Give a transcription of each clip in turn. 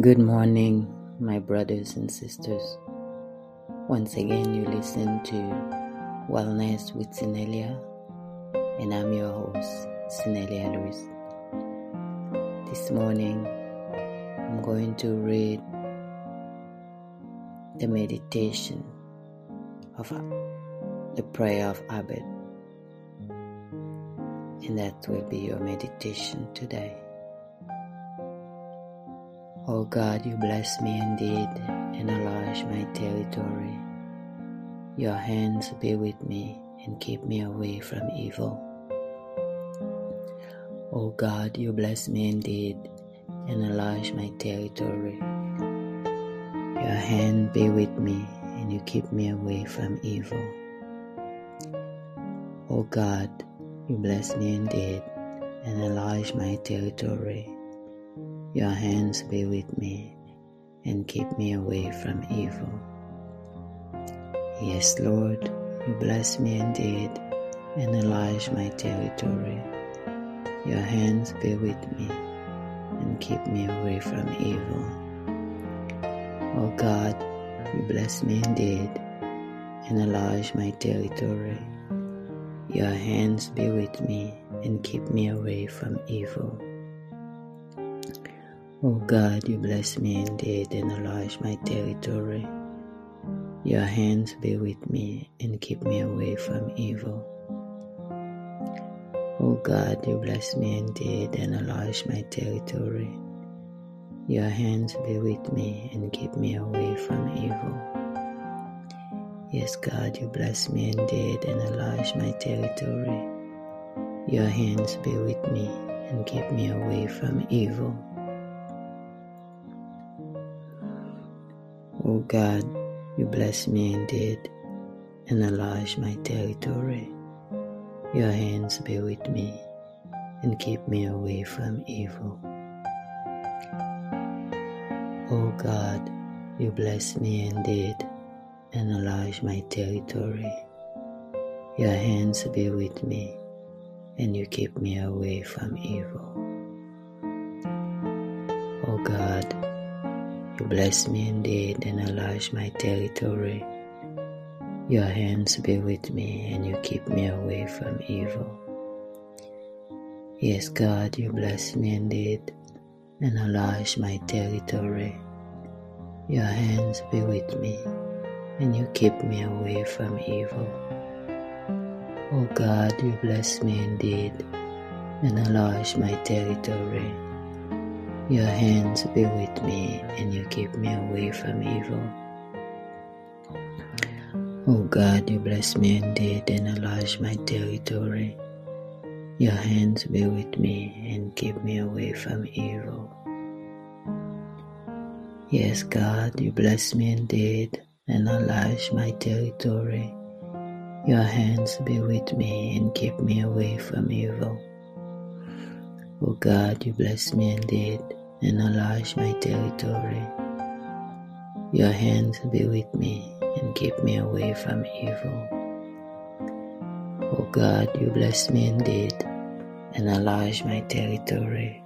Good morning, my brothers and sisters. Once again, you listen to Wellness with Sinelia, and I'm your host, Sinelia Lewis. This morning, I'm going to read the meditation of uh, the prayer of Jabez, and that will be your meditation today. O oh God, you bless me indeed and enlarge my territory. Your hands be with me and keep me away from evil. O oh God, you bless me indeed and enlarge my territory. Your hand be with me and you keep me away from evil. O oh God, you bless me indeed and enlarge my territory. Your hands be with me and keep me away from evil. Yes, Lord, you bless me indeed and enlarge my territory. Your hands be with me and keep me away from evil. O oh God, you bless me indeed and enlarge my territory. Your hands be with me and keep me away from evil. O oh God, you bless me indeed and enlarge my territory. Your hands be with me and keep me away from evil. O oh God, you bless me indeed and enlarge my territory. Your hands be with me and keep me away from evil. Yes, God, you bless me indeed and enlarge my territory. Your hands be with me and keep me away from evil. O God, you bless me indeed and enlarge my territory. Your hands be with me and keep me away from evil. O God, you bless me indeed and enlarge my territory. Your hands be with me and you keep me away from evil. O God, you bless me indeed and enlarge my territory. Your hands be with me and you keep me away from evil. Yes, God, you bless me indeed and enlarge my territory. Your hands be with me and you keep me away from evil. Oh God, you bless me indeed and enlarge my territory. Your hands be with me and you keep me away from evil. O oh God, you bless me indeed and enlarge my territory. Your hands be with me and keep me away from evil. Yes, God, you bless me indeed and enlarge my territory. Your hands be with me and keep me away from evil. O God, you bless me indeed and enlarge my territory. Your hands be with me and keep me away from evil. O God, you bless me indeed and enlarge my territory.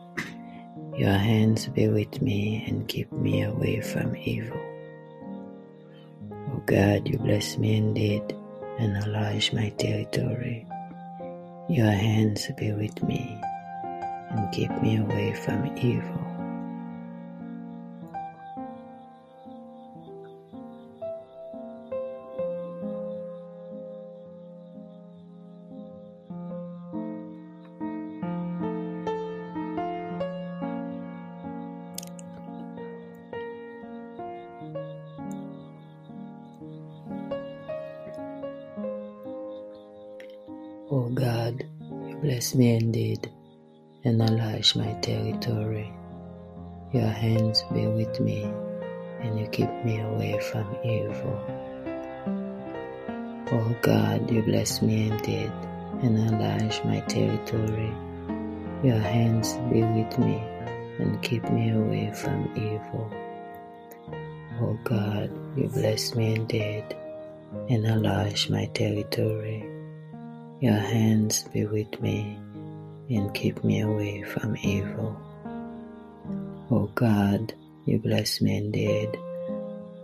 Your hands be with me and keep me away from evil. O God, you bless me indeed and enlarge my territory. Your hands be with me and keep me away from evil. Oh God, you bless me indeed enlarge my territory. Your hands be with me and you keep me away from evil. Oh God, you bless me indeed and enlarge my territory. Your hands be with me and keep me away from evil. Oh God, you bless me indeed and enlarge my territory. Your hands be with me and keep me away from evil. O God, you bless me indeed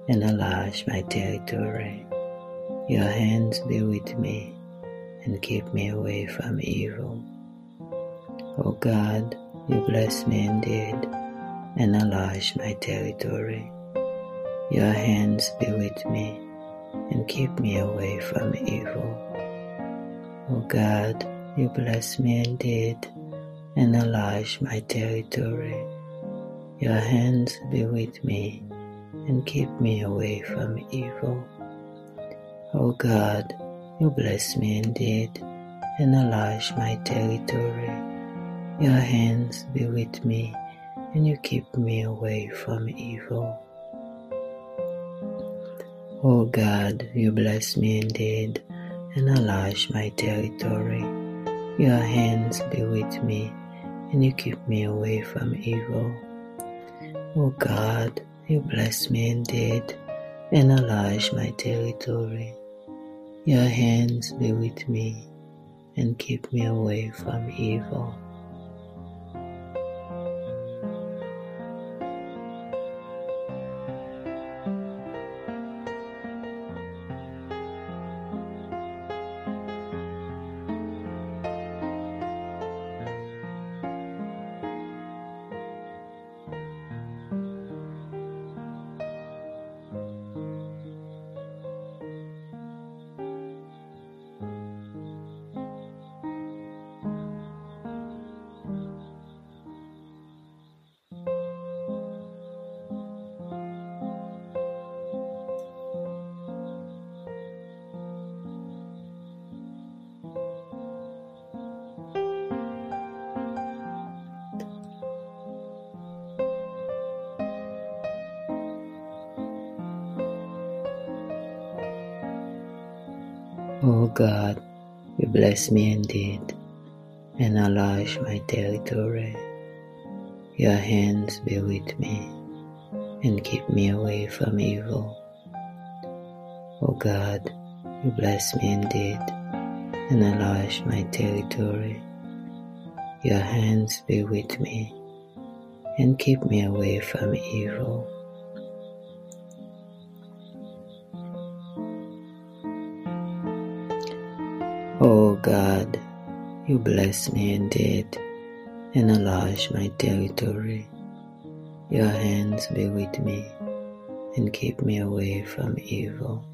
and enlarge my territory. Your hands be with me and keep me away from evil. O God, you bless me indeed and enlarge my territory. Your hands be with me and keep me away from evil. O God, you bless me indeed and enlarge my territory. Your hands be with me and keep me away from evil. O God, you bless me indeed and enlarge my territory. Your hands be with me and you keep me away from evil. O God, you bless me indeed and enlarge my territory. Your hands be with me and you keep me away from evil. O God, you bless me indeed and enlarge my territory. Your hands be with me and keep me away from evil. O God, you bless me indeed and enlarge my territory. Your hands be with me and keep me away from evil. O God, you bless me indeed and enlarge my territory. Your hands be with me and keep me away from evil. God, you bless me indeed and enlarge my territory. Your hands be with me and keep me away from evil.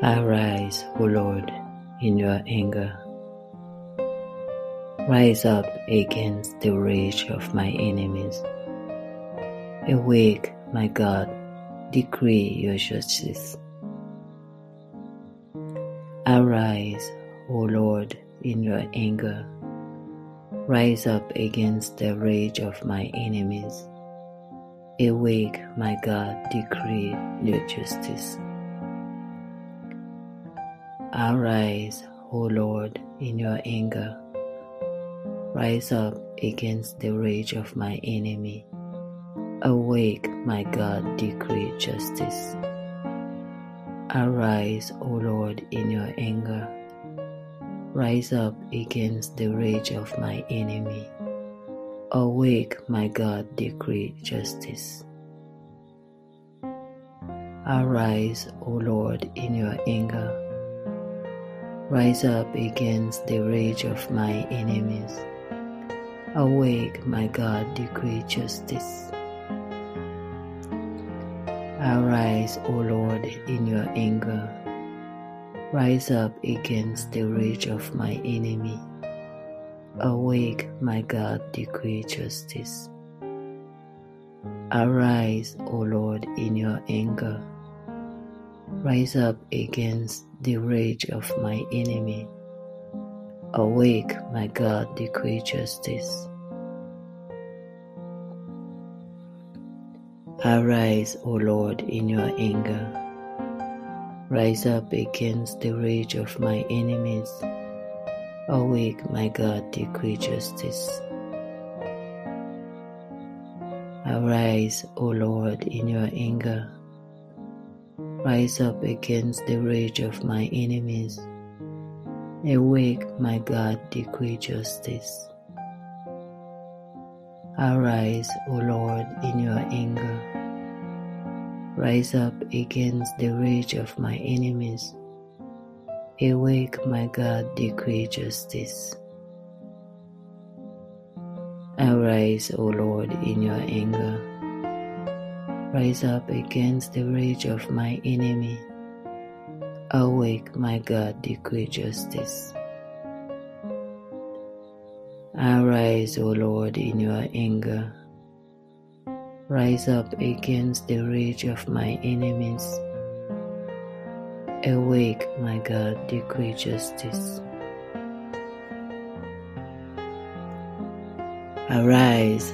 Arise, O Lord, in your anger. Rise up against the rage of my enemies. Awake, my God, decree your justice. Arise, O Lord, in your anger. Rise up against the rage of my enemies. Awake, my God, decree your justice. Arise, O Lord, in your anger. Rise up against the rage of my enemy. Awake, my God, decree justice. Arise, O Lord, in your anger. Rise up against the rage of my enemy. Awake, my God, decree justice. Arise, O Lord, in your anger Rise up against the rage of my enemies. Awake, my God, decree justice. Arise, O Lord, in your anger. Rise up against the rage of my enemy. Awake, my God, decree justice. Arise, O Lord, in your anger. Rise up against the rage of my enemy. Awake, my God, decree justice. Arise, O Lord, in your anger. Rise up against the rage of my enemies. Awake, my God, decree justice. Arise, O Lord, in your anger rise up against the rage of my enemies. Awake, my God, decree justice. Arise, O Lord, in your anger. Rise up against the rage of my enemies. Awake, my God, decree justice. Arise, O Lord, in your anger rise up against the rage of my enemy. Awake, my God, decree justice. Arise, O Lord, in your anger. Rise up against the rage of my enemies. Awake, my God, decree justice. Arise,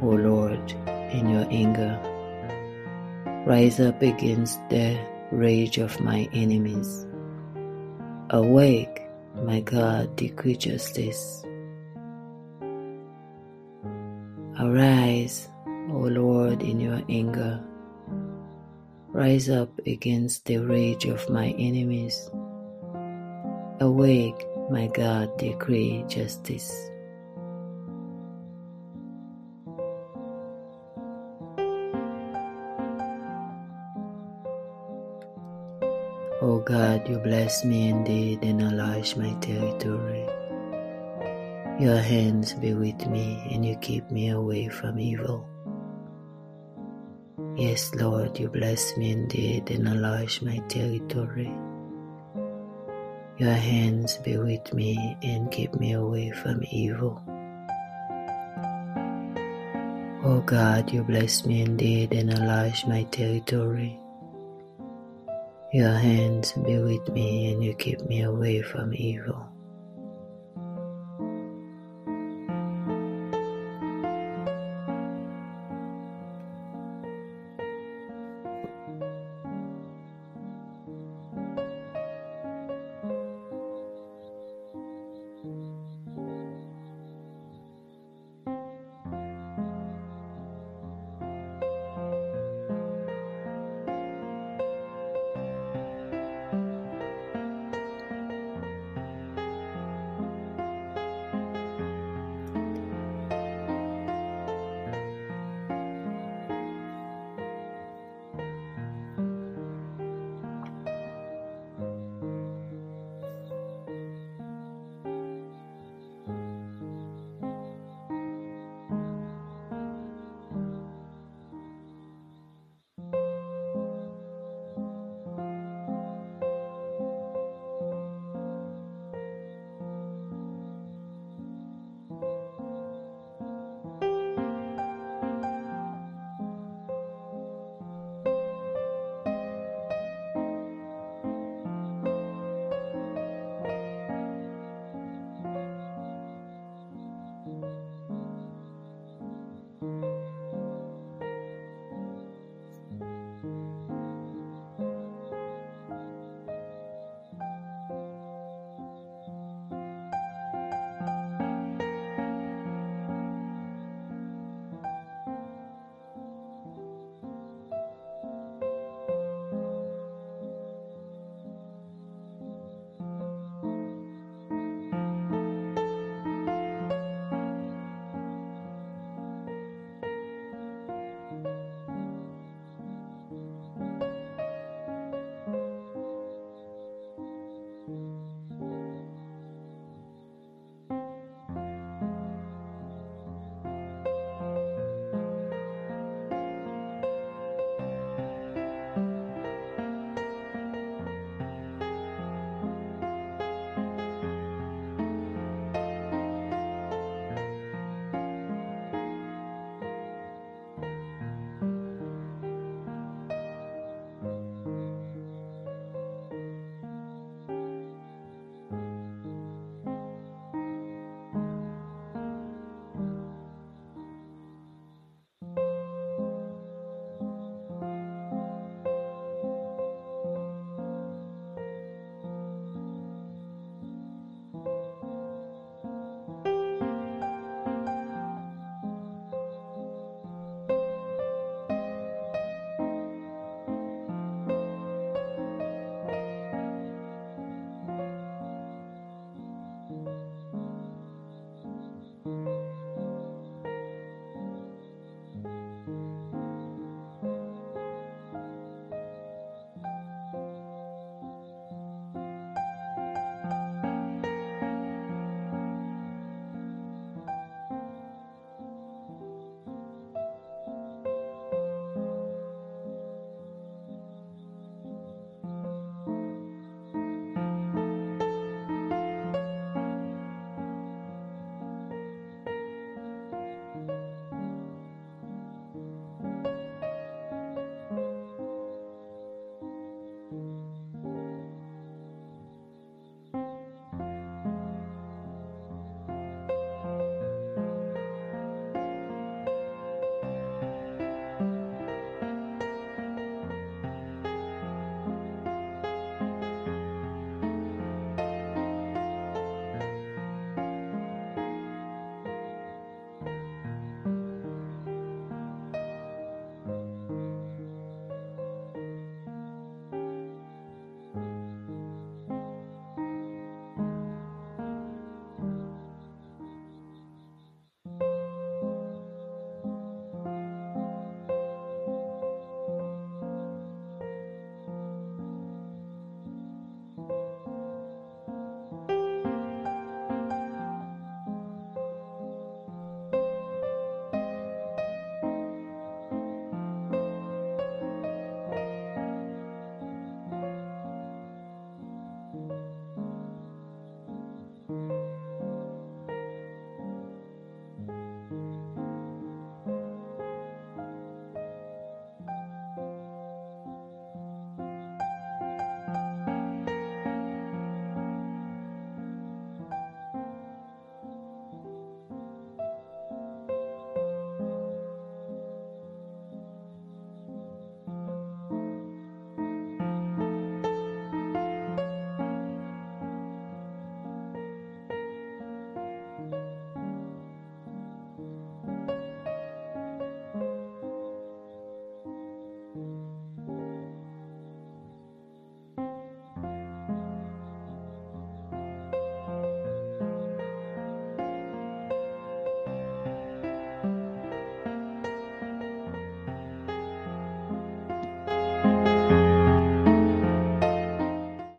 O Lord, in your anger rise up against the rage of my enemies. Awake, my God, decree justice. Arise, O Lord, in your anger. Rise up against the rage of my enemies. Awake, my God, decree justice. O God, you bless me indeed and enlarge my territory. Your hands be with me and you keep me away from evil. Yes, Lord, you bless me indeed and enlarge my territory. Your hands be with me and keep me away from evil. O God, you bless me indeed and enlarge my territory. Your hands be with me and you keep me away from evil.